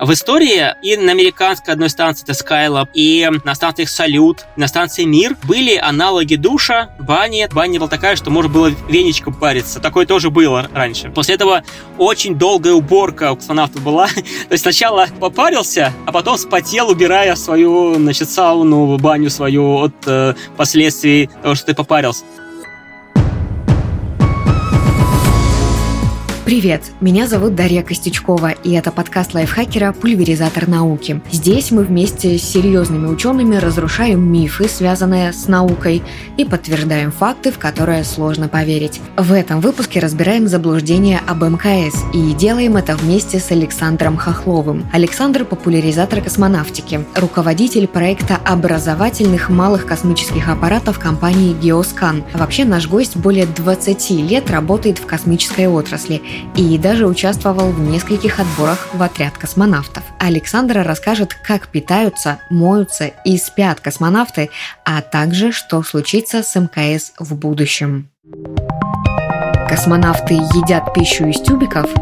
В истории и на американской одной станции, это Skylab, и на станциях Салют, на станции Мир были аналоги душа, бани. Баня была такая, что можно было веничком париться. Такое тоже было раньше. После этого очень долгая уборка у космонавтов была. То есть сначала попарился, а потом спотел, убирая свою, значит, сауну, баню свою от э, последствий того, что ты попарился. Привет, меня зовут Дарья Костючкова, и это подкаст лайфхакера «Пульверизатор науки». Здесь мы вместе с серьезными учеными разрушаем мифы, связанные с наукой, и подтверждаем факты, в которые сложно поверить. В этом выпуске разбираем заблуждения об МКС, и делаем это вместе с Александром Хохловым. Александр – популяризатор космонавтики, руководитель проекта образовательных малых космических аппаратов компании «Геоскан». Вообще наш гость более 20 лет работает в космической отрасли – и даже участвовал в нескольких отборах в отряд космонавтов. Александра расскажет, как питаются, моются и спят космонавты, а также, что случится с МКС в будущем. Космонавты едят пищу из тюбиков –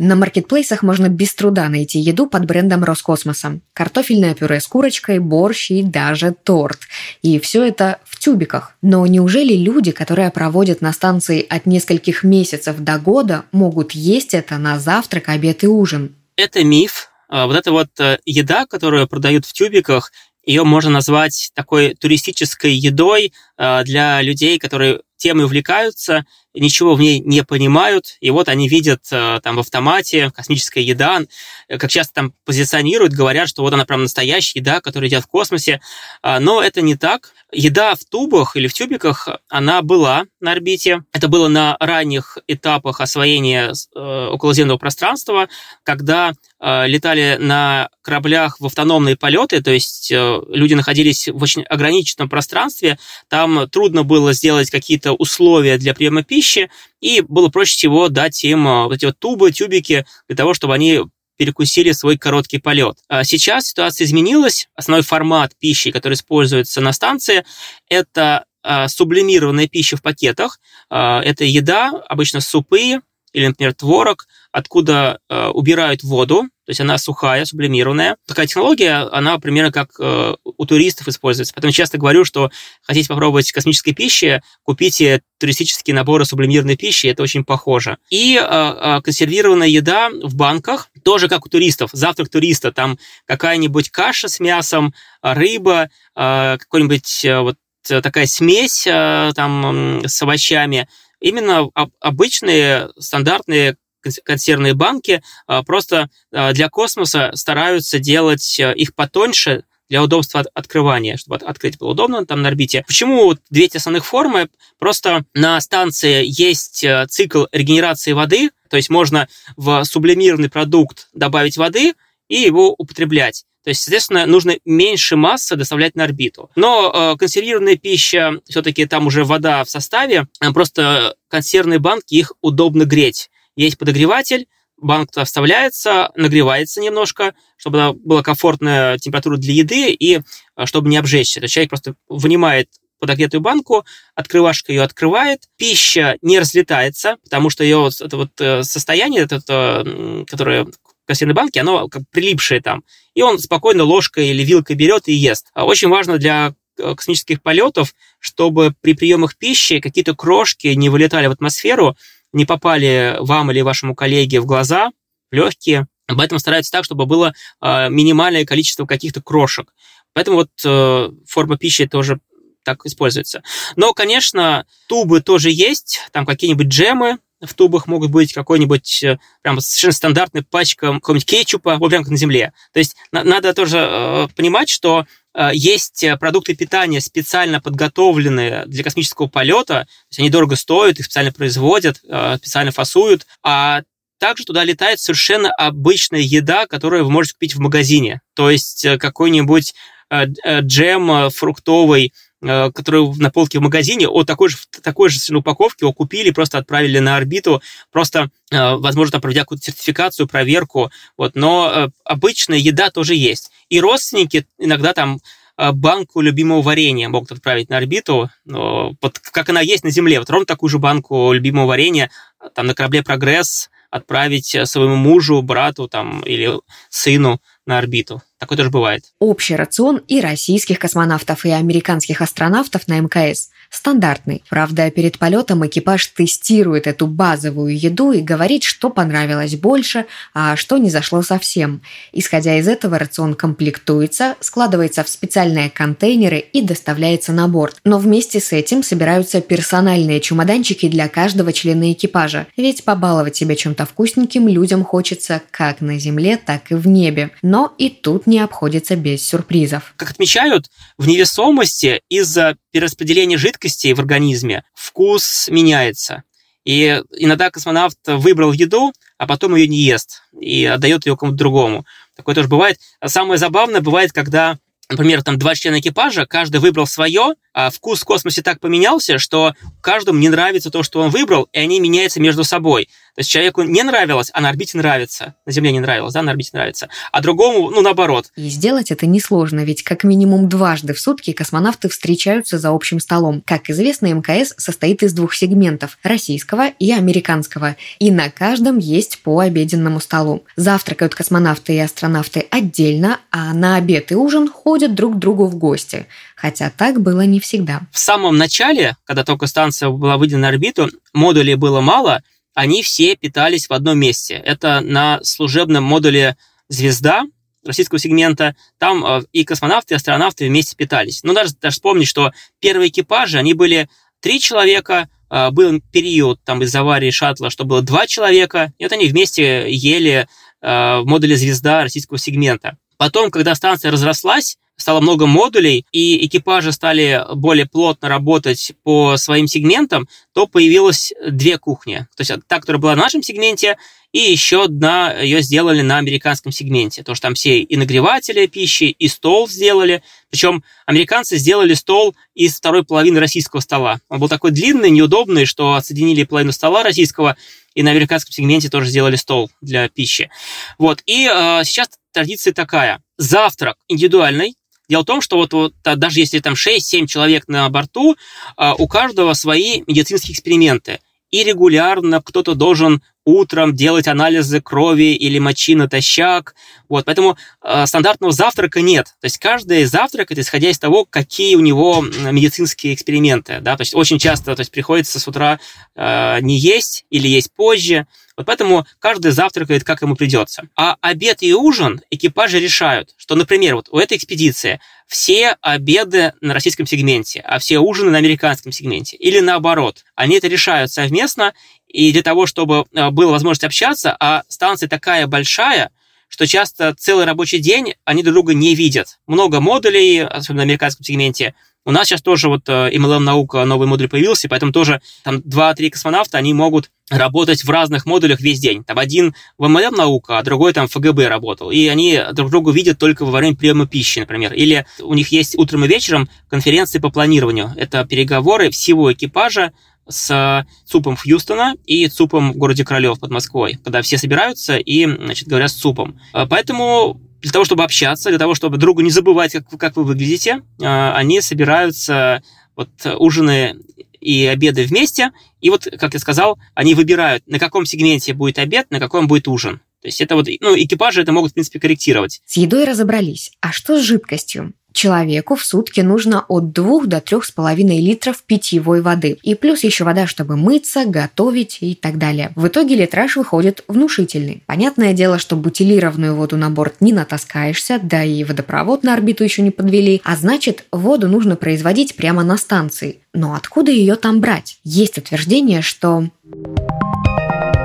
на маркетплейсах можно без труда найти еду под брендом Роскосмоса. Картофельное пюре с курочкой, борщ и даже торт. И все это тюбиках. Но неужели люди, которые проводят на станции от нескольких месяцев до года, могут есть это на завтрак, обед и ужин? Это миф. А, вот эта вот э, еда, которую продают в тюбиках, ее можно назвать такой туристической едой э, для людей, которые темой увлекаются – ничего в ней не понимают, и вот они видят э, там в автомате космическая еда, э, как часто там позиционируют, говорят, что вот она прям настоящая еда, которая едят в космосе, а, но это не так. Еда в тубах или в тюбиках, она была на орбите. Это было на ранних этапах освоения э, околоземного пространства, когда летали на кораблях в автономные полеты, то есть люди находились в очень ограниченном пространстве, там трудно было сделать какие-то условия для приема пищи, пищи, и было проще всего дать им а, вот эти вот тубы, тюбики для того, чтобы они перекусили свой короткий полет. А сейчас ситуация изменилась. Основной формат пищи, который используется на станции, это а, сублимированная пища в пакетах. Это еда, обычно супы или, например, творог, откуда убирают воду, то есть она сухая, сублимированная. Такая технология, она примерно как э, у туристов используется. Поэтому часто говорю, что хотите попробовать космической пищи, купите туристические наборы сублимированной пищи, это очень похоже. И э, э, консервированная еда в банках, тоже как у туристов. Завтрак туриста, там какая-нибудь каша с мясом, рыба, э, какой-нибудь э, вот такая смесь э, там с овощами. Именно обычные стандартные консервные банки а, просто а, для космоса стараются делать э, их потоньше, для удобства открывания, чтобы открыть было удобно там на орбите. Почему две эти основных формы? Просто на станции есть цикл регенерации воды, то есть можно в сублимированный продукт добавить воды и его употреблять. То есть, соответственно, нужно меньше массы доставлять на орбиту. Но э, консервированная пища, все-таки там уже вода в составе, просто консервные банки, их удобно греть есть подогреватель, банк туда вставляется, нагревается немножко, чтобы была комфортная температура для еды и а, чтобы не обжечься. То есть человек просто вынимает подогретую банку, открывашка ее открывает, пища не разлетается, потому что ее вот, это вот э, состояние, это, это, которое консервной банке, оно как прилипшее там. И он спокойно ложкой или вилкой берет и ест. А очень важно для э, космических полетов, чтобы при приемах пищи какие-то крошки не вылетали в атмосферу, не попали вам или вашему коллеге в глаза, в легкие. Поэтому стараются так, чтобы было э, минимальное количество каких-то крошек. Поэтому вот э, форма пищи тоже так используется. Но, конечно, тубы тоже есть, там какие-нибудь джемы, в тубах могут быть какой-нибудь э, прям совершенно стандартная пачка какого-нибудь кетчупа, вот прям как на земле. То есть на- надо тоже э, понимать, что э, есть продукты питания специально подготовленные для космического полета, то есть они дорого стоят, их специально производят, э, специально фасуют, а также туда летает совершенно обычная еда, которую вы можете купить в магазине. То есть э, какой-нибудь э, э, джем фруктовый, Э, который на полке в магазине, о такой же, такой же упаковке его купили, просто отправили на орбиту, просто, э, возможно, там проведя какую-то сертификацию, проверку, вот, но э, обычная еда тоже есть. И родственники иногда там банку любимого варенья могут отправить на орбиту, вот как она есть на Земле, вот ровно такую же банку любимого варенья там на корабле «Прогресс» отправить своему мужу, брату там, или сыну на орбиту. Такое тоже бывает. Общий рацион и российских космонавтов, и американских астронавтов на МКС стандартный. Правда, перед полетом экипаж тестирует эту базовую еду и говорит, что понравилось больше, а что не зашло совсем. Исходя из этого, рацион комплектуется, складывается в специальные контейнеры и доставляется на борт. Но вместе с этим собираются персональные чемоданчики для каждого члена экипажа. Ведь побаловать себя чем-то вкусненьким людям хочется как на Земле, так и в небе. Но и тут не обходится без сюрпризов. Как отмечают, в невесомости из-за перераспределения жидкости в организме вкус меняется. И иногда космонавт выбрал еду, а потом ее не ест и отдает ее кому-то другому. Такое тоже бывает. А самое забавное бывает, когда например, там два члена экипажа, каждый выбрал свое, вкус в космосе так поменялся, что каждому не нравится то, что он выбрал, и они меняются между собой. То есть человеку не нравилось, а на орбите нравится. На Земле не нравилось, да, на орбите нравится. А другому, ну, наоборот. И сделать это несложно, ведь как минимум дважды в сутки космонавты встречаются за общим столом. Как известно, МКС состоит из двух сегментов – российского и американского. И на каждом есть по обеденному столу. Завтракают космонавты и астронавты отдельно, а на обед и ужин ходят друг к другу в гости. Хотя так было не всегда. В самом начале, когда только станция была выйдена на орбиту, модулей было мало – они все питались в одном месте. Это на служебном модуле «Звезда», российского сегмента, там э, и космонавты, и астронавты вместе питались. Ну, даже, даже вспомнить, что первые экипажи, они были три человека, э, был период там из аварии шаттла, что было два человека, и вот они вместе ели э, в модуле «Звезда» российского сегмента. Потом, когда станция разрослась, стало много модулей, и экипажи стали более плотно работать по своим сегментам, то появилось две кухни. То есть та, которая была в нашем сегменте, и еще одна ее сделали на американском сегменте. То, что там все и нагреватели пищи, и стол сделали. Причем американцы сделали стол из второй половины российского стола. Он был такой длинный, неудобный, что отсоединили половину стола российского, и на американском сегменте тоже сделали стол для пищи. Вот. И э, сейчас традиция такая. Завтрак индивидуальный, Дело в том, что вот, вот даже если там 6-7 человек на борту, а, у каждого свои медицинские эксперименты. И регулярно кто-то должен утром делать анализы крови или мочи натощак. Вот, поэтому э, стандартного завтрака нет. То есть каждый завтрак это исходя из того, какие у него медицинские эксперименты. Да? То есть очень часто то есть, приходится с утра э, не есть или есть позже. Вот поэтому каждый завтракает, как ему придется. А обед и ужин экипажи решают, что, например, вот у этой экспедиции все обеды на российском сегменте, а все ужины на американском сегменте. Или наоборот. Они это решают совместно, и для того, чтобы э, была возможность общаться, а станция такая большая, что часто целый рабочий день они друг друга не видят. Много модулей, особенно на американском сегменте. У нас сейчас тоже вот э, наука, новый модуль появился, поэтому тоже там 2-3 космонавта, они могут работать в разных модулях весь день. Там один в MLM наука, а другой там в ФГБ работал. И они друг друга видят только во время приема пищи, например. Или у них есть утром и вечером конференции по планированию. Это переговоры всего экипажа с ЦУПом Хьюстона и ЦУПом в городе Королев под Москвой, когда все собираются и, значит, говорят с ЦУПом. А, поэтому для того, чтобы общаться, для того, чтобы другу не забывать, как, как вы выглядите, а, они собираются вот ужины и обеды вместе, и вот, как я сказал, они выбирают, на каком сегменте будет обед, на каком будет ужин. То есть это вот, ну, экипажи это могут, в принципе, корректировать. С едой разобрались. А что с жидкостью? Человеку в сутки нужно от 2 до 3,5 литров питьевой воды. И плюс еще вода, чтобы мыться, готовить и так далее. В итоге литраж выходит внушительный. Понятное дело, что бутилированную воду на борт не натаскаешься, да и водопровод на орбиту еще не подвели, а значит, воду нужно производить прямо на станции. Но откуда ее там брать? Есть утверждение, что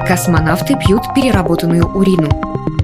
космонавты пьют переработанную урину.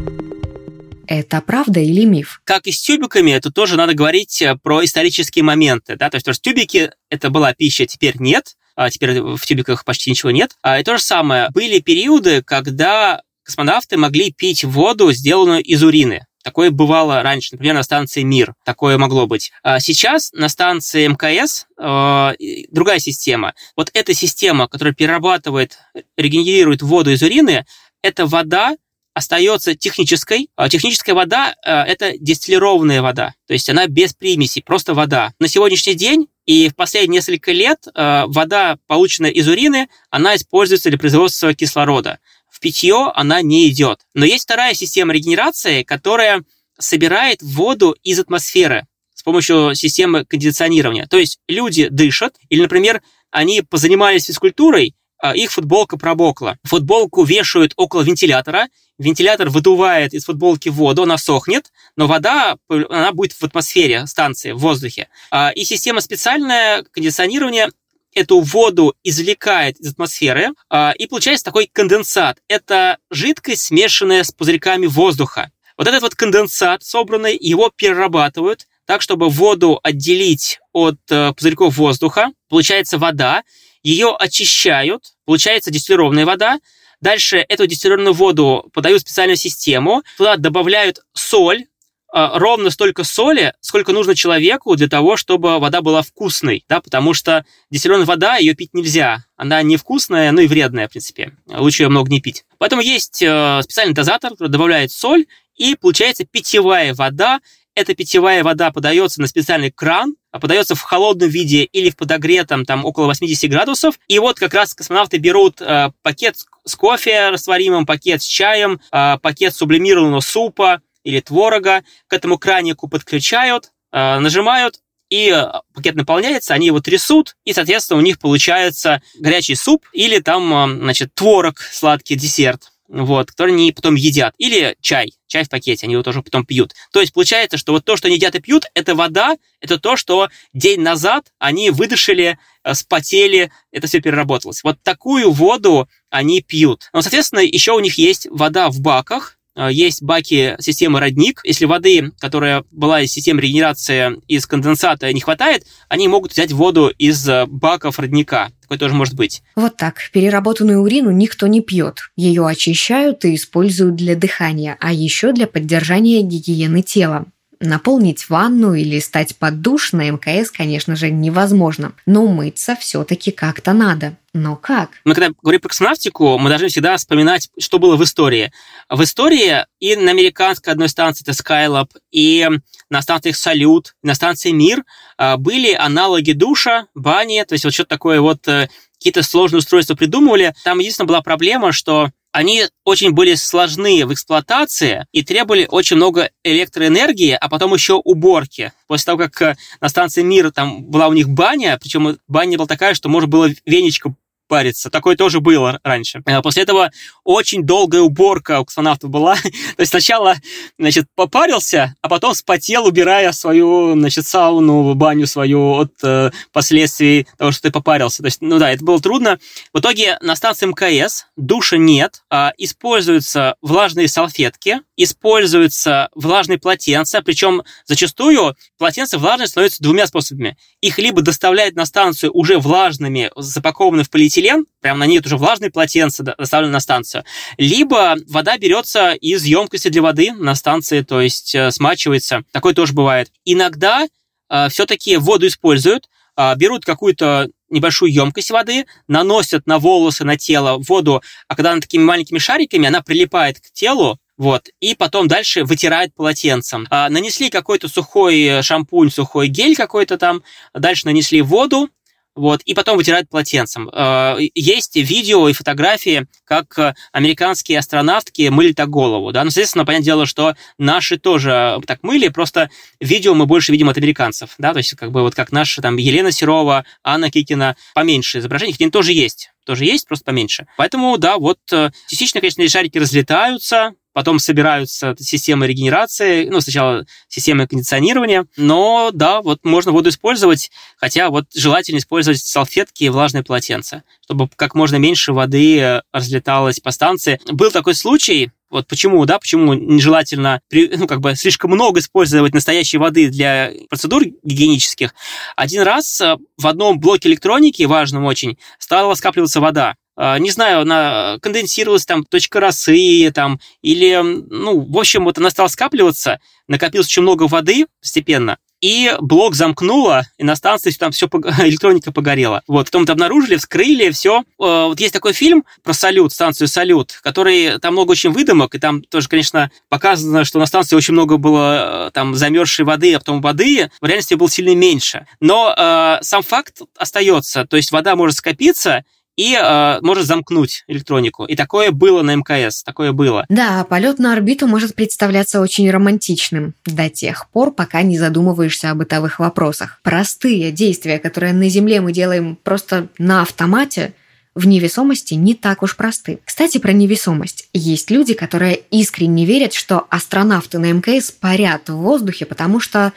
Это правда или миф? Как и с тюбиками, это тоже надо говорить э, про исторические моменты. Да? То есть, то есть тюбики – это была пища, теперь нет. А теперь в тюбиках почти ничего нет. А, и то же самое. Были периоды, когда космонавты могли пить воду, сделанную из урины. Такое бывало раньше, например, на станции МИР. Такое могло быть. А сейчас на станции МКС э, другая система. Вот эта система, которая перерабатывает, регенерирует воду из урины, это вода, остается технической. А техническая вода э, – это дистиллированная вода, то есть она без примесей, просто вода. На сегодняшний день и в последние несколько лет э, вода, полученная из урины, она используется для производства кислорода. питье она не идет. Но есть вторая система регенерации, которая собирает воду из атмосферы с помощью системы кондиционирования. То есть люди дышат, или, например, они позанимались физкультурой, а их футболка промокла. Футболку вешают около вентилятора, вентилятор выдувает из футболки воду, она сохнет, но вода, она будет в атмосфере станции, в воздухе. А, и система специальная кондиционирования эту воду извлекает из атмосферы, а, и получается такой конденсат. Это жидкость, смешанная с пузырьками воздуха. Вот этот вот конденсат собранный, его перерабатывают так, чтобы воду отделить от э, пузырьков воздуха. Получается вода, ее очищают, получается дистиллированная вода. Дальше эту дистиллированную воду подают в специальную систему, туда добавляют соль, а, ровно столько соли, сколько нужно человеку для того, чтобы вода была вкусной, да, потому что дистиллированная вода, ее пить нельзя. Она невкусная, ну и вредная, в принципе. Лучше ее много не пить. Поэтому есть э, специальный дозатор, который добавляет соль, и получается питьевая вода. Эта питьевая вода подается на специальный кран, а подается в холодном виде или в подогретом, там, около 80 градусов. И вот как раз космонавты берут э, пакет с кофе растворимым, пакет с чаем, э, пакет сублимированного супа, или творога к этому кранику подключают, э, нажимают, и э, пакет наполняется, они его трясут, и, соответственно, у них получается горячий суп или там, э, значит, творог, сладкий десерт, вот, который они потом едят. Или чай, чай в пакете, они его тоже потом пьют. То есть получается, что вот то, что они едят и пьют, это вода, это то, что день назад они выдышали, спотели, это все переработалось. Вот такую воду они пьют. Но, соответственно, еще у них есть вода в баках, есть баки системы родник. Если воды, которая была из системы регенерации из конденсата, не хватает, они могут взять воду из э, баков родника. Такое тоже может быть. Вот так. Переработанную урину никто не пьет. Ее очищают и используют для дыхания, а еще для поддержания гигиены тела. Наполнить ванну или стать под душ на МКС, конечно же, невозможно. Но мыться все-таки как-то надо. Но как? Мы когда говорим про космонавтику, мы должны всегда вспоминать, что было в истории. В истории и на американской одной станции, это Skylab, и на станциях Салют, на станции Мир а, были аналоги душа, бани, то есть вот что-то такое вот э, какие-то сложные устройства придумывали. Там единственная была проблема, что они очень были сложны в эксплуатации и требовали очень много электроэнергии, а потом еще уборки. После того, как э, на станции Мир там была у них баня, причем баня была такая, что можно было веничком париться. Такое тоже было раньше. Э, после этого очень долгая уборка у космонавтов была. То есть сначала, значит, попарился, а потом спотел, убирая свою, значит, сауну, баню свою от э, последствий того, что ты попарился. То есть, ну да, это было трудно. В итоге на станции МКС душа нет, а используются влажные салфетки, используются влажные полотенца, причем зачастую полотенца влажные становятся двумя способами. Их либо доставляют на станцию уже влажными, запакованные в полиэтилен, прямо на них уже влажные полотенца доставлены на станцию, либо вода берется из емкости для воды на станции, то есть э, смачивается. Такое тоже бывает. Иногда э, все-таки воду используют, э, берут какую-то небольшую емкость воды, наносят на волосы, на тело воду, а когда она такими маленькими шариками, она прилипает к телу, вот, и потом дальше вытирает полотенцем. А, нанесли какой-то сухой э, шампунь, сухой гель какой-то там, дальше нанесли воду, вот, и потом вытирают полотенцем. А, есть видео и фотографии, как э, американские астронавтки мыли так голову, да, ну, соответственно, понятное дело, что наши тоже так мыли, просто видео мы больше видим от американцев, да, то есть как бы вот как наши там Елена Серова, Анна Кикина, поменьше изображений, хотя они тоже есть, тоже есть, просто поменьше. Поэтому, да, вот э, частично, конечно, шарики разлетаются, потом собираются системы регенерации, ну, сначала системы кондиционирования, но, да, вот можно воду использовать, хотя вот желательно использовать салфетки и влажные полотенца, чтобы как можно меньше воды разлеталось по станции. Был такой случай, вот почему, да, почему нежелательно, ну, как бы слишком много использовать настоящей воды для процедур гигиенических. Один раз э, в одном блоке электроники, важном очень, стала скапливаться вода. А, не знаю, она конденсировалась там точка росы там, или, ну, в общем, вот она стала скапливаться, накопилось очень много воды постепенно, и блок замкнуло, и на станции там все электроника погорела. Вот, потом это обнаружили, вскрыли, все. Вот есть такой фильм про салют, станцию салют, который там много очень выдумок, и там тоже, конечно, показано, что на станции очень много было э, там замерзшей воды, а потом воды в реальности было сильно меньше. Но э, сам факт остается, то есть вода может скопиться, и э, может замкнуть электронику. И такое было на МКС, такое было. Да, полет на орбиту может представляться очень романтичным до тех пор, пока не задумываешься о бытовых вопросах. Простые действия, которые на Земле мы делаем просто на автомате, в невесомости не так уж просты. Кстати, про невесомость. Есть люди, которые искренне верят, что астронавты на МКС парят в воздухе, потому что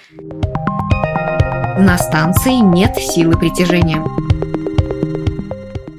на станции нет силы притяжения.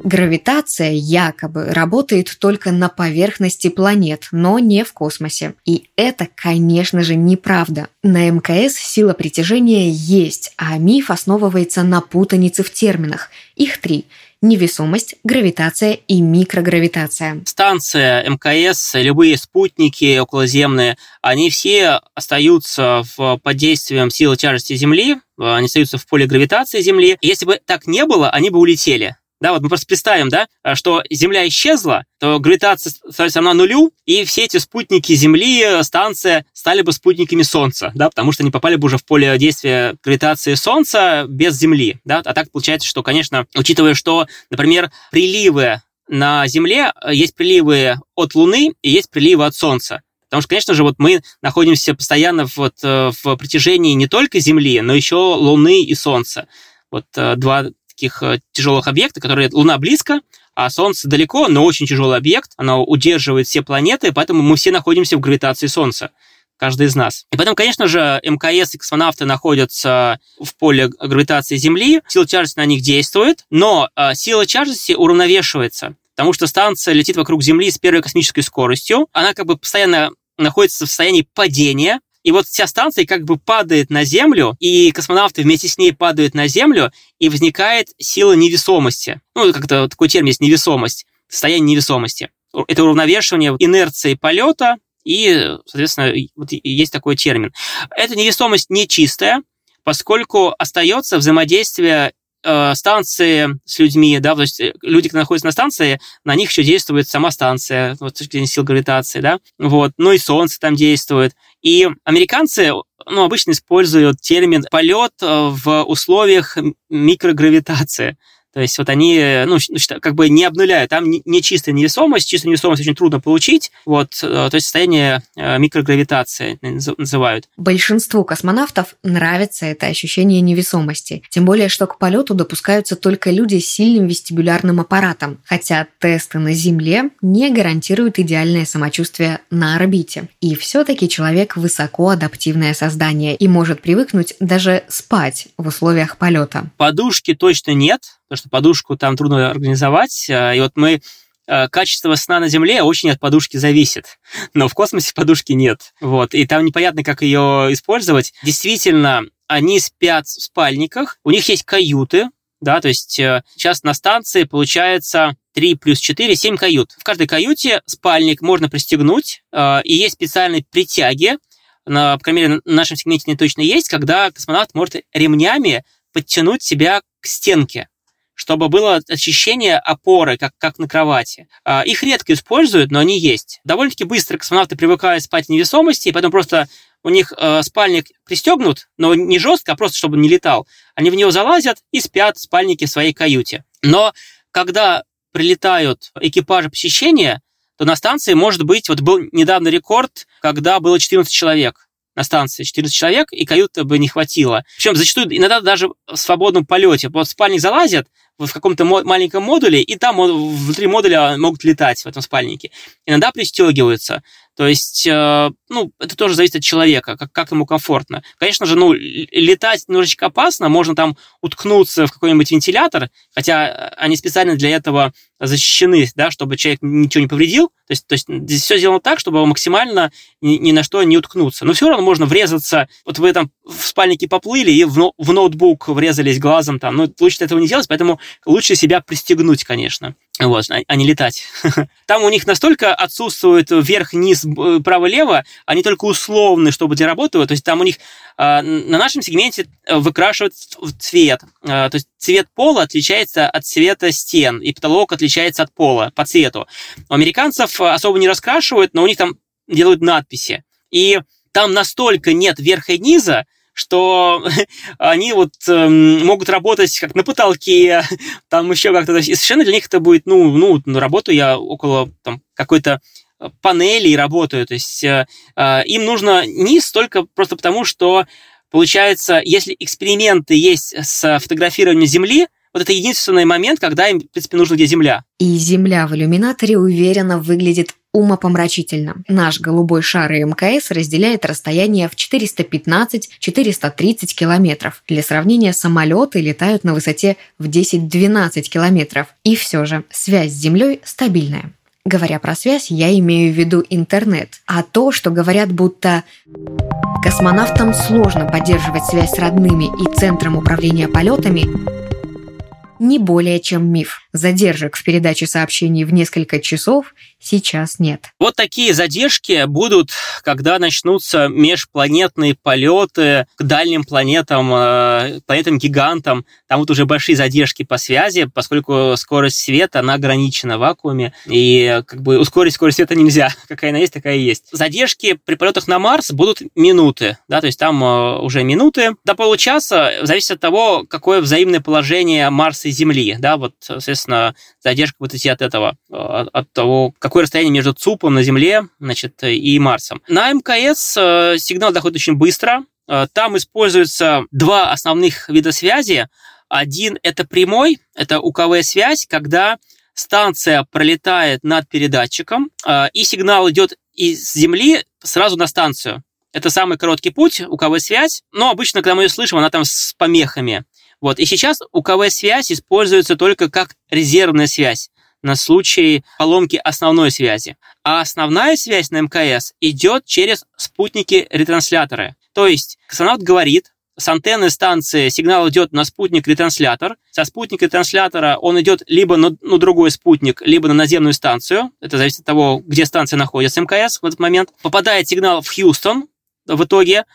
Гравитация якобы работает только на поверхности планет, но не в космосе. И это, конечно же, неправда. На МКС сила притяжения есть, а миф основывается на путанице в терминах. Их три – невесомость, гравитация и микрогравитация. Станция, МКС, любые спутники околоземные, они все остаются в, под действием силы тяжести Земли, они остаются в поле гравитации Земли. Если бы так не было, они бы улетели. Да, вот мы просто представим, да, что Земля исчезла, то гравитация становится нулю, и все эти спутники Земли, станция, стали бы спутниками Солнца, да, потому что они попали бы уже в поле действия гравитации Солнца без Земли, да, а так получается, что, конечно, учитывая, что, например, приливы на Земле, есть приливы от Луны и есть приливы от Солнца. Потому что, конечно же, вот мы находимся постоянно вот э, в притяжении не только Земли, но еще Луны и Солнца. Вот э, два таких э, тяжелых объектов, которые Луна близко, а Солнце далеко, но очень тяжелый объект. Оно удерживает все планеты, поэтому мы все находимся в гравитации Солнца каждый из нас. И поэтому, конечно же, МКС и космонавты находятся в поле гравитации Земли, сила тяжести на них действует, но э, сила тяжести уравновешивается, потому что станция летит вокруг Земли с первой космической скоростью, она как бы постоянно находится в состоянии падения, и вот вся станция как бы падает на Землю, и космонавты вместе с ней падают на Землю, и возникает сила невесомости. Ну, как-то такой термин есть невесомость, состояние невесомости. Это уравновешивание инерции полета, и, соответственно, вот есть такой термин. Эта невесомость не чистая, поскольку остается взаимодействие Э, станции с людьми, да, то есть э, люди, которые находятся на станции, на них еще действует сама станция, вот с точки зрения сил гравитации, да, вот, ну и Солнце там действует. И американцы, ну, обычно используют термин полет в условиях микрогравитации. То есть вот они, ну, как бы не обнуляют, там не чистая невесомость, чистую невесомость очень трудно получить, вот, э, то есть состояние э, микрогравитации называют. Большинству космонавтов нравится это ощущение невесомости, тем более, что к полету допускаются только люди с сильным вестибулярным аппаратом, хотя тесты на Земле не гарантируют идеальное самочувствие на орбите. И все-таки человек высоко адаптивное создание и может привыкнуть даже спать в условиях полета. Подушки точно нет, потому что подушку там трудно организовать. А, и вот мы а, качество сна на Земле очень от подушки зависит, но в космосе подушки нет. Вот, и там непонятно, как ее использовать. Действительно, они спят в спальниках, у них есть каюты, да, то есть э, сейчас на станции получается 3 плюс 4, 7 кают. В каждой каюте спальник можно пристегнуть, э, и есть специальные притяги, на, по крайней мере, на нашем сегменте не точно есть, когда космонавт может ремнями подтянуть себя к стенке чтобы было ощущение опоры, как, как на кровати. А, их редко используют, но они есть. Довольно-таки быстро космонавты привыкают спать в невесомости, и поэтому просто у них э, спальник пристегнут, но не жестко, а просто чтобы не летал. Они в него залазят и спят в спальнике в своей каюте. Но когда прилетают экипажи посещения, то на станции может быть, вот был недавно рекорд, когда было 14 человек на станции 14 человек, и каюты бы не хватило. Причем зачастую иногда даже в свободном полете. Вот спальник залазят, в каком-то маленьком модуле, и там внутри модуля могут летать в этом спальнике. Иногда пристегиваются. То есть, э, ну, это тоже зависит от человека, как, как ему комфортно. Конечно же, ну, летать немножечко опасно, можно там уткнуться в какой-нибудь вентилятор, хотя они специально для этого защищены, да, чтобы человек ничего не повредил. То есть, то есть здесь все сделано так, чтобы максимально ни, ни на что не уткнуться. Но все равно можно врезаться. Вот вы там в спальнике поплыли и в, в ноутбук врезались глазом там. Ну, лучше этого не делать, поэтому лучше себя пристегнуть, конечно. Вот, а, а не летать. Там у них настолько отсутствует вверх-вниз, право-лево, они только условны, чтобы для работы. То есть там у них а, на нашем сегменте э, выкрашивают цвет. А, то есть цвет пола отличается от цвета стен, и потолок отличается от пола по цвету. У американцев особо не раскрашивают, но у них там делают надписи. И там настолько нет верха и низа, что они вот э, могут работать как на потолке, там еще как-то. И совершенно для них это будет, ну, ну, работу я около там, какой-то панели и работаю. То есть э, э, им нужно не столько просто потому, что получается, если эксперименты есть с фотографированием Земли, вот это единственный момент, когда им, в принципе, нужна где Земля. И Земля в иллюминаторе уверенно выглядит умопомрачительно. Наш голубой шар и МКС разделяет расстояние в 415-430 километров. Для сравнения, самолеты летают на высоте в 10-12 километров. И все же, связь с Землей стабильная. Говоря про связь, я имею в виду интернет. А то, что говорят, будто космонавтам сложно поддерживать связь с родными и центром управления полетами, не более чем миф. Задержек в передаче сообщений в несколько часов сейчас нет. Вот такие задержки будут, когда начнутся межпланетные полеты к дальним планетам, э, планетам-гигантам. Там вот уже большие задержки по связи, поскольку скорость света, она ограничена в вакууме, и как бы ускорить скорость света нельзя. Какая она есть, такая и есть. Задержки при полетах на Марс будут минуты, да, то есть там э, уже минуты. До получаса зависит от того, какое взаимное положение Марса и Земли, да, вот, соответственно, задержка будет идти от этого, э, от того, какое расстояние между ЦУПом на Земле, значит, и Марсом. На МКС э, сигнал доходит очень быстро, э, там используются два основных вида связи. Один – это прямой, это УКВ-связь, когда станция пролетает над передатчиком, и сигнал идет из Земли сразу на станцию. Это самый короткий путь, УКВ-связь, но обычно, когда мы ее слышим, она там с помехами. Вот. И сейчас УКВ-связь используется только как резервная связь на случай поломки основной связи. А основная связь на МКС идет через спутники-ретрансляторы. То есть космонавт говорит, с антенны станции сигнал идет на спутник-ретранслятор. Со спутника-ретранслятора он идет либо на, на другой спутник, либо на наземную станцию. Это зависит от того, где станция находится, МКС в этот момент. Попадает сигнал в Хьюстон в итоге.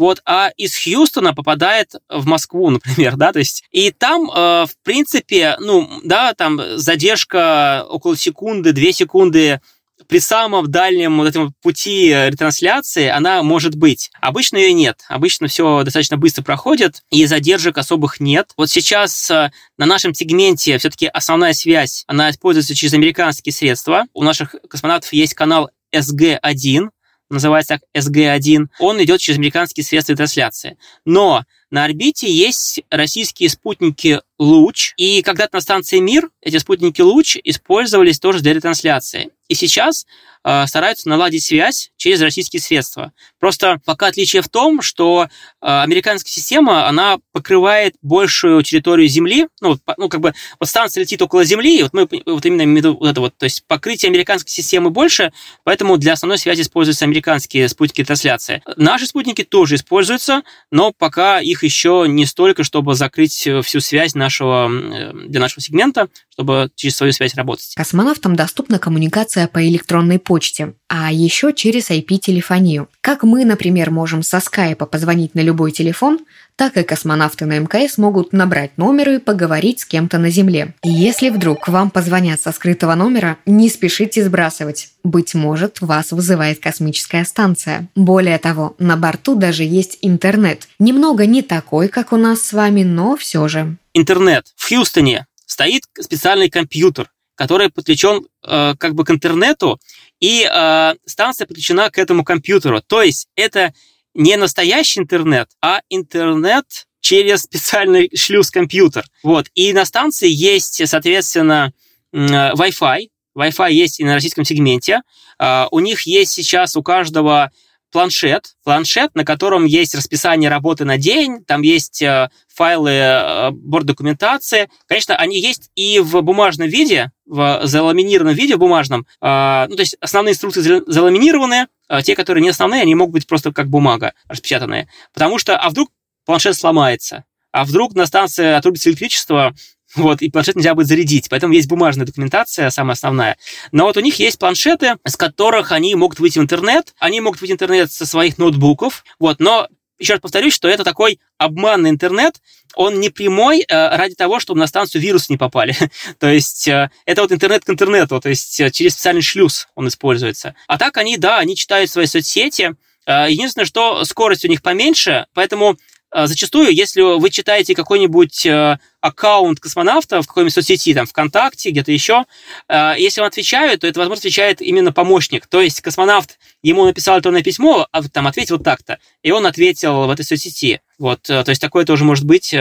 Вот, а из Хьюстона попадает в Москву, например, да, то есть, и там, э, в принципе, ну, да, там задержка около секунды, две секунды при самом дальнем вот этом пути ретрансляции она может быть. Обычно ее нет. Обычно все достаточно быстро проходит, и задержек особых нет. Вот сейчас э, на нашем сегменте все-таки основная связь, она используется через американские средства. У наших космонавтов есть канал SG-1, называется SG-1, он идет через американские средства трансляции. Но на орбите есть российские спутники «Луч», и когда-то на станции «Мир» эти спутники «Луч» использовались тоже для ретрансляции. И сейчас э, стараются наладить связь через российские средства. Просто пока отличие в том, что э, американская система, она покрывает большую территорию Земли, ну, вот, ну, как бы, вот станция летит около Земли, и вот мы вот именно имеем вот это вот, то есть покрытие американской системы больше, поэтому для основной связи используются американские спутники трансляции. Наши спутники тоже используются, но пока их еще не столько, чтобы закрыть всю связь нашего, э, для нашего сегмента, чтобы через свою связь работать. Космонавтам доступна коммуникация по электронной почте, а еще через IP-телефонию. Как мы, например, можем со скайпа позвонить на любой телефон, так и космонавты на МКС могут набрать номер и поговорить с кем-то на Земле. И если вдруг вам позвонят со скрытого номера, не спешите сбрасывать. Быть может, вас вызывает космическая станция. Более того, на борту даже есть интернет. Немного не такой, как у нас с вами, но все же. Интернет в Хьюстоне стоит специальный компьютер, который подключен э, как бы к интернету, и э, станция подключена к этому компьютеру. То есть это не настоящий интернет, а интернет через специальный шлюз-компьютер. Вот. И на станции есть, соответственно, Wi-Fi. Wi-Fi есть и на российском сегменте. Э, у них есть сейчас у каждого планшет, планшет, на котором есть расписание работы на день, там есть э, файлы э, борт-документации. Конечно, они есть и в бумажном виде, в заламинированном виде бумажном. Э, ну, то есть основные инструкции заламинированы, а те, которые не основные, они могут быть просто как бумага распечатанные. Потому что, а вдруг планшет сломается? А вдруг на станции отрубится электричество, вот, и планшет нельзя будет зарядить. Поэтому есть бумажная документация, самая основная. Но вот у них есть планшеты, с которых они могут выйти в интернет. Они могут выйти в интернет со своих ноутбуков. Вот, но еще раз повторюсь, что это такой обманный интернет, он не прямой э, ради того, чтобы на станцию вирусы не попали. то есть э, это вот интернет к интернету, то есть э, через специальный шлюз он используется. А так они, да, они читают свои соцсети, Единственное, что скорость у них поменьше, поэтому зачастую, если вы читаете какой-нибудь аккаунт космонавта в какой-нибудь соцсети, там, ВКонтакте, где-то еще, если он отвечает, то это, возможно, отвечает именно помощник. То есть космонавт ему написал электронное письмо, а там ответил так-то, и он ответил в этой соцсети. Вот, то есть такое тоже может быть.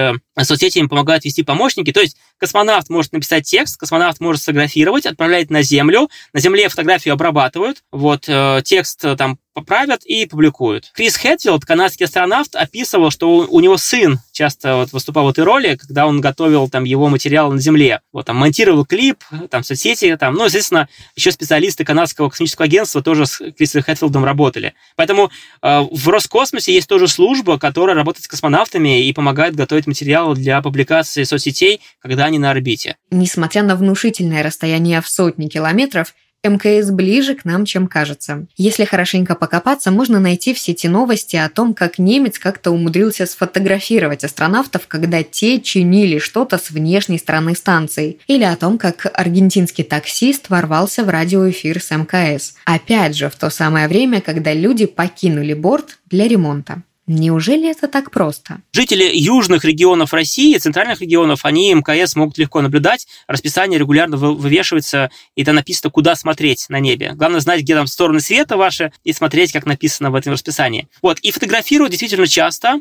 Соцсети им помогают вести помощники. То есть космонавт может написать текст, космонавт может сфотографировать, отправлять на Землю, на Земле фотографию обрабатывают, вот, текст там поправят и публикуют. Крис Хэтфилд, канадский астронавт, описывал, что у, него сын часто вот выступал в этой роли, когда он готовил там его материал на Земле. Вот там монтировал клип, там соцсети, там, ну, естественно, еще специалисты канадского космического агентства тоже с Крисом Хэтфилдом работали. Поэтому э, в Роскосмосе есть тоже служба, которая работает с космонавтами и помогает готовить материалы для публикации соцсетей, когда они на орбите. Несмотря на внушительное расстояние в сотни километров, МКС ближе к нам, чем кажется. Если хорошенько покопаться, можно найти в сети новости о том, как немец как-то умудрился сфотографировать астронавтов, когда те чинили что-то с внешней стороны станции, или о том, как аргентинский таксист ворвался в радиоэфир с мкс. Опять же, в то самое время, когда люди покинули борт для ремонта. Неужели это так просто? Жители южных регионов России, центральных регионов, они МКС могут легко наблюдать. Расписание регулярно вывешивается, и там написано, куда смотреть на небе. Главное знать, где там стороны света ваши, и смотреть, как написано в этом расписании. Вот, и фотографируют действительно часто.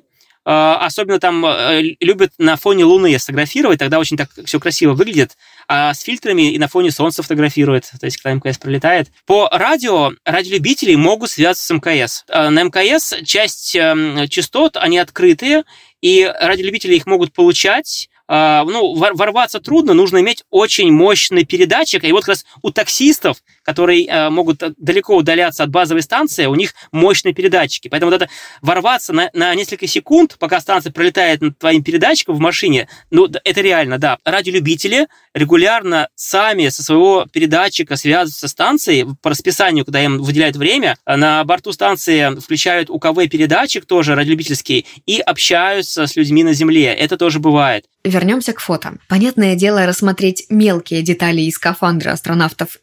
А, особенно там э, любят на фоне Луны сфотографировать, тогда очень так все красиво выглядит. А с фильтрами и на фоне Солнца фотографируют, то есть когда МКС пролетает. По радио радиолюбители могут связаться с МКС. А, на МКС часть эм, частот, они открытые, и радиолюбители их могут получать, а, ну, ворваться трудно, нужно иметь очень мощный передатчик. И вот как раз у таксистов, которые а, могут далеко удаляться от базовой станции, у них мощные передатчики. Поэтому вот это ворваться на, на несколько секунд, пока станция пролетает над твоим передатчиком в машине, ну, это реально, да. Радиолюбители регулярно сами со своего передатчика связываются со станцией по расписанию, когда им выделяют время. На борту станции включают УКВ-передатчик тоже радиолюбительский и общаются с людьми на Земле. Это тоже бывает. Вернемся к фото. Понятное дело, рассмотреть мелкие детали из скафандра астронавтов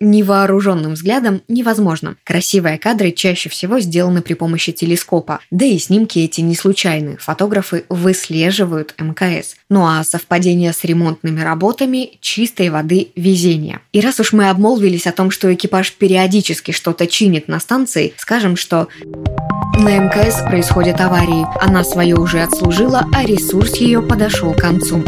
невооруженным взглядом невозможно. Красивые кадры чаще всего сделаны при помощи телескопа. Да и снимки эти не случайны. Фотографы выслеживают МКС. Ну а совпадение с ремонтными работами – чистой воды везение. И раз уж мы обмолвились о том, что экипаж периодически что-то чинит на станции, скажем, что на МКС происходят аварии. Она свое уже отслужила, а ресурс ее подошел к концу.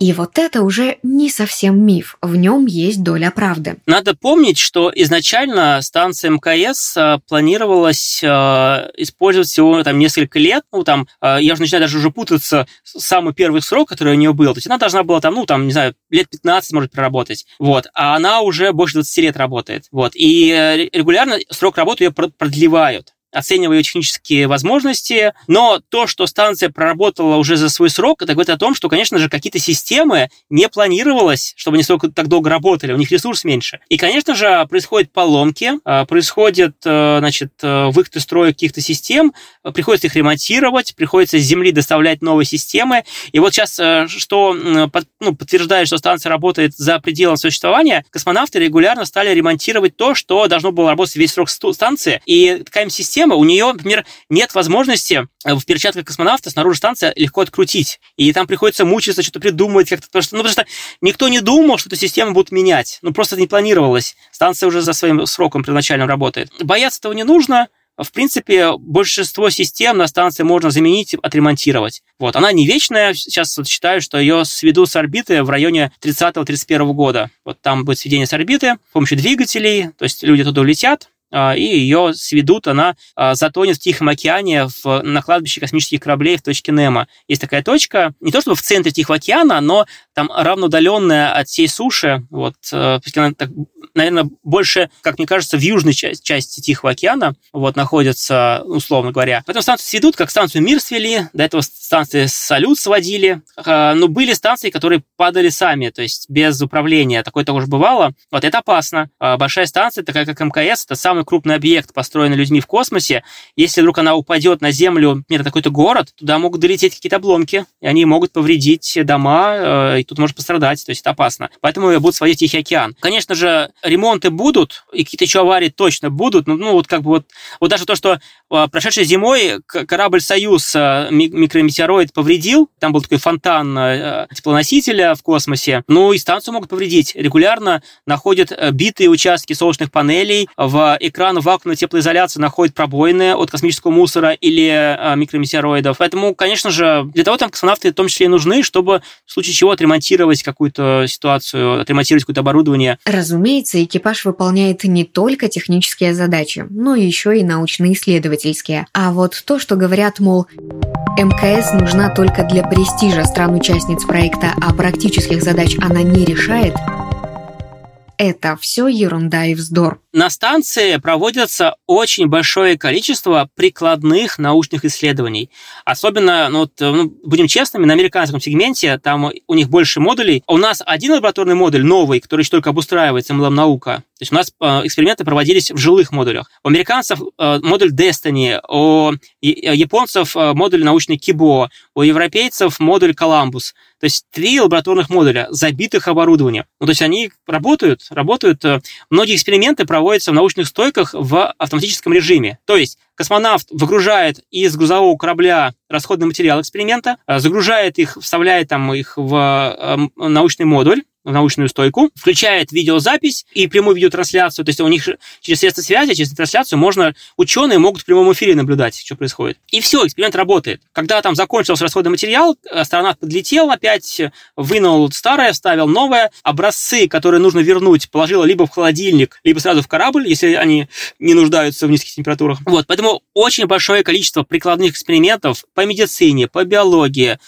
И вот это уже не совсем миф, в нем есть доля правды. Надо помнить, что изначально станция МКС а, планировалась а, использовать всего там несколько лет. Ну, там, а, я уже начинаю даже уже путаться, самый первый срок, который у нее был. То есть она должна была там, ну, там, не знаю, лет 15, может, проработать. Вот. А она уже больше 20 лет работает. Вот. И э, регулярно срок работы ее продлевают оцениваю технические возможности, но то, что станция проработала уже за свой срок, это говорит о том, что, конечно же, какие-то системы не планировалось, чтобы они столько так долго работали, у них ресурс меньше. И, конечно же, происходят поломки, а, происходит, э, значит, э, выход из строя каких-то систем, приходится их ремонтировать, приходится с Земли доставлять новые системы. И вот сейчас, э, что ну, подтверждает, что станция работает за пределом существования, космонавты регулярно стали ремонтировать то, что должно было работать весь срок станции. И такая система система, у нее, например, нет возможности э, в перчатках космонавта снаружи станция легко открутить. И там приходится мучиться, что-то придумывать как-то. Потому что, ну, потому что никто не думал, что эту систему будут менять. Ну, просто не планировалось. Станция уже за своим сроком первоначальным работает. Бояться этого не нужно. В принципе, большинство систем на станции можно заменить, отремонтировать. Вот. Она не вечная. Сейчас вот считаю, что ее сведут с орбиты в районе 30-31 года. Вот там будет сведение с орбиты с помощью двигателей. То есть люди туда улетят, и ее сведут, она а, затонет в Тихом океане в, на кладбище космических кораблей в точке Немо. Есть такая точка, не то чтобы в центре Тихого океана, но там равноудаленная от всей суши, вот, э, она так, наверное, больше, как мне кажется, в южной части, части Тихого океана вот, находится, условно говоря. Поэтому станцию сведут, как станцию Мир свели, до этого станции Салют сводили, а, но были станции, которые падали сами, то есть без управления. Такое тоже бывало. Вот это опасно. Большая станция, такая как МКС, это самый самый крупный объект, построенный людьми в космосе. Если вдруг она упадет на Землю, например, такой-то город, туда могут долететь какие-то обломки, и они могут повредить дома, э, и тут может пострадать, то есть это опасно. Поэтому будут сводить в Тихий океан. Конечно же, ремонты будут, и какие-то еще аварии точно будут, ну, ну вот как бы вот, вот даже то, что э, прошедшей зимой корабль «Союз» э, микрометеороид повредил, там был такой фонтан теплоносителя в космосе, ну и станцию могут повредить. Регулярно находят битые участки солнечных панелей, в экран вакуумной теплоизоляции находят пробоины от космического мусора или микрометеороидов. Поэтому, конечно же, для того там космонавты в том числе и нужны, чтобы в случае чего отремонтировать какую-то ситуацию, отремонтировать какое-то оборудование. Разумеется, экипаж выполняет не только технические задачи, но еще и научно-исследовательские. А вот то, что говорят, мол, МКС нужна только для престижа стран-участниц проекта, а практических задач она не решает, это все ерунда и вздор. На станции проводится очень большое количество прикладных научных исследований. Особенно, ну, вот, ну, будем честными, на американском сегменте там у них больше модулей. У нас один лабораторный модуль новый, который еще только обустраивается, MLM наука. То есть у нас э, эксперименты проводились в жилых модулях. У американцев э, модуль Destiny, у японцев э, модуль научный Кибо, у европейцев модуль Коламбус. То есть три лабораторных модуля, забитых оборудованием. Ну, то есть они работают, работают. Многие эксперименты проводятся в научных стойках в автоматическом режиме. То есть космонавт выгружает из грузового корабля расходный материал эксперимента, загружает их, вставляет там их в научный модуль, научную стойку, включает видеозапись и прямую видеотрансляцию. То есть у них через средства связи, через трансляцию можно, ученые могут в прямом эфире наблюдать, что происходит. И все, эксперимент работает. Когда там закончился расходный материал, астронавт подлетел опять, вынул старое, вставил новое. Образцы, которые нужно вернуть, положил либо в холодильник, либо сразу в корабль, если они не нуждаются в низких температурах. Вот, поэтому очень большое количество прикладных экспериментов по медицине, по биологии,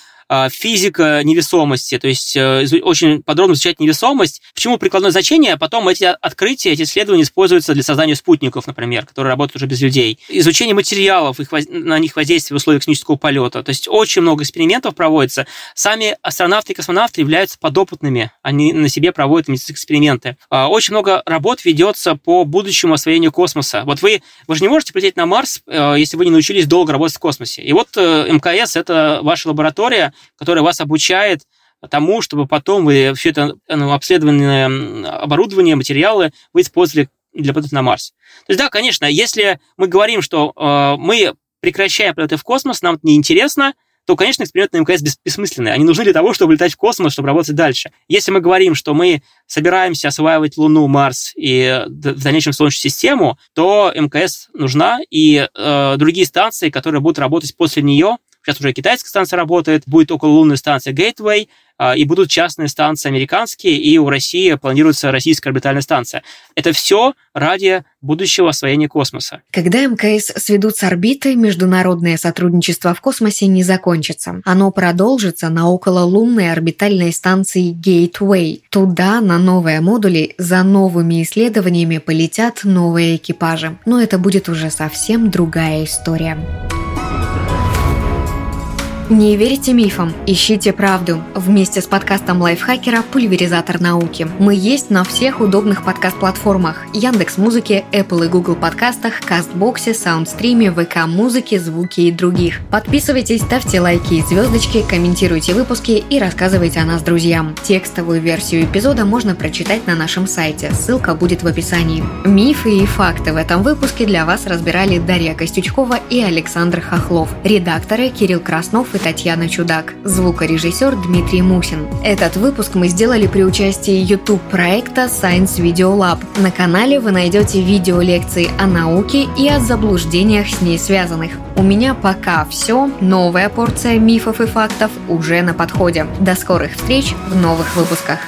физика невесомости, то есть э, очень подробно изучать невесомость. Почему прикладное значение? Потом эти открытия, эти исследования используются для создания спутников, например, которые работают уже без людей. Изучение материалов, их, на них воздействие в условиях космического полета. То есть очень много экспериментов проводится. Сами астронавты и космонавты являются подопытными. Они на себе проводят эксперименты. А, очень много работ ведется по будущему освоению космоса. Вот вы, вы же не можете полететь на Марс, э, если вы не научились долго работать в космосе. И вот э, МКС – это ваша лаборатория, которая вас обучает тому, чтобы потом вы все это ну, обследованное оборудование, материалы вы использовали для полета на Марс. То есть, да, конечно, если мы говорим, что э, мы прекращаем полеты в космос, нам это неинтересно, то, конечно, эксперименты на МКС бессмысленные. Они нужны для того, чтобы летать в космос, чтобы работать дальше. Если мы говорим, что мы собираемся осваивать Луну, Марс и в дальнейшем Солнечную систему, то МКС нужна, и э, другие станции, которые будут работать после нее, Сейчас уже китайская станция работает, будет окололунная станция Gateway, а, и будут частные станции американские, и у России планируется российская орбитальная станция. Это все ради будущего освоения космоса. Когда МКС сведут с орбиты, международное сотрудничество в космосе не закончится. Оно продолжится на окололунной орбитальной станции Gateway. Туда, на новые модули, за новыми исследованиями полетят новые экипажи. Но это будет уже совсем другая история. Не верите мифам? Ищите правду. Вместе с подкастом лайфхакера «Пульверизатор науки». Мы есть на всех удобных подкаст-платформах. Яндекс Музыки, Apple и Google подкастах, Кастбоксе, Саундстриме, ВК Музыке, Звуки и других. Подписывайтесь, ставьте лайки и звездочки, комментируйте выпуски и рассказывайте о нас друзьям. Текстовую версию эпизода можно прочитать на нашем сайте. Ссылка будет в описании. Мифы и факты в этом выпуске для вас разбирали Дарья Костючкова и Александр Хохлов. Редакторы Кирилл Краснов и Татьяна Чудак, звукорежиссер Дмитрий Мусин. Этот выпуск мы сделали при участии YouTube-проекта Science Video Lab. На канале вы найдете видеолекции о науке и о заблуждениях с ней связанных. У меня пока все. Новая порция мифов и фактов уже на подходе. До скорых встреч в новых выпусках.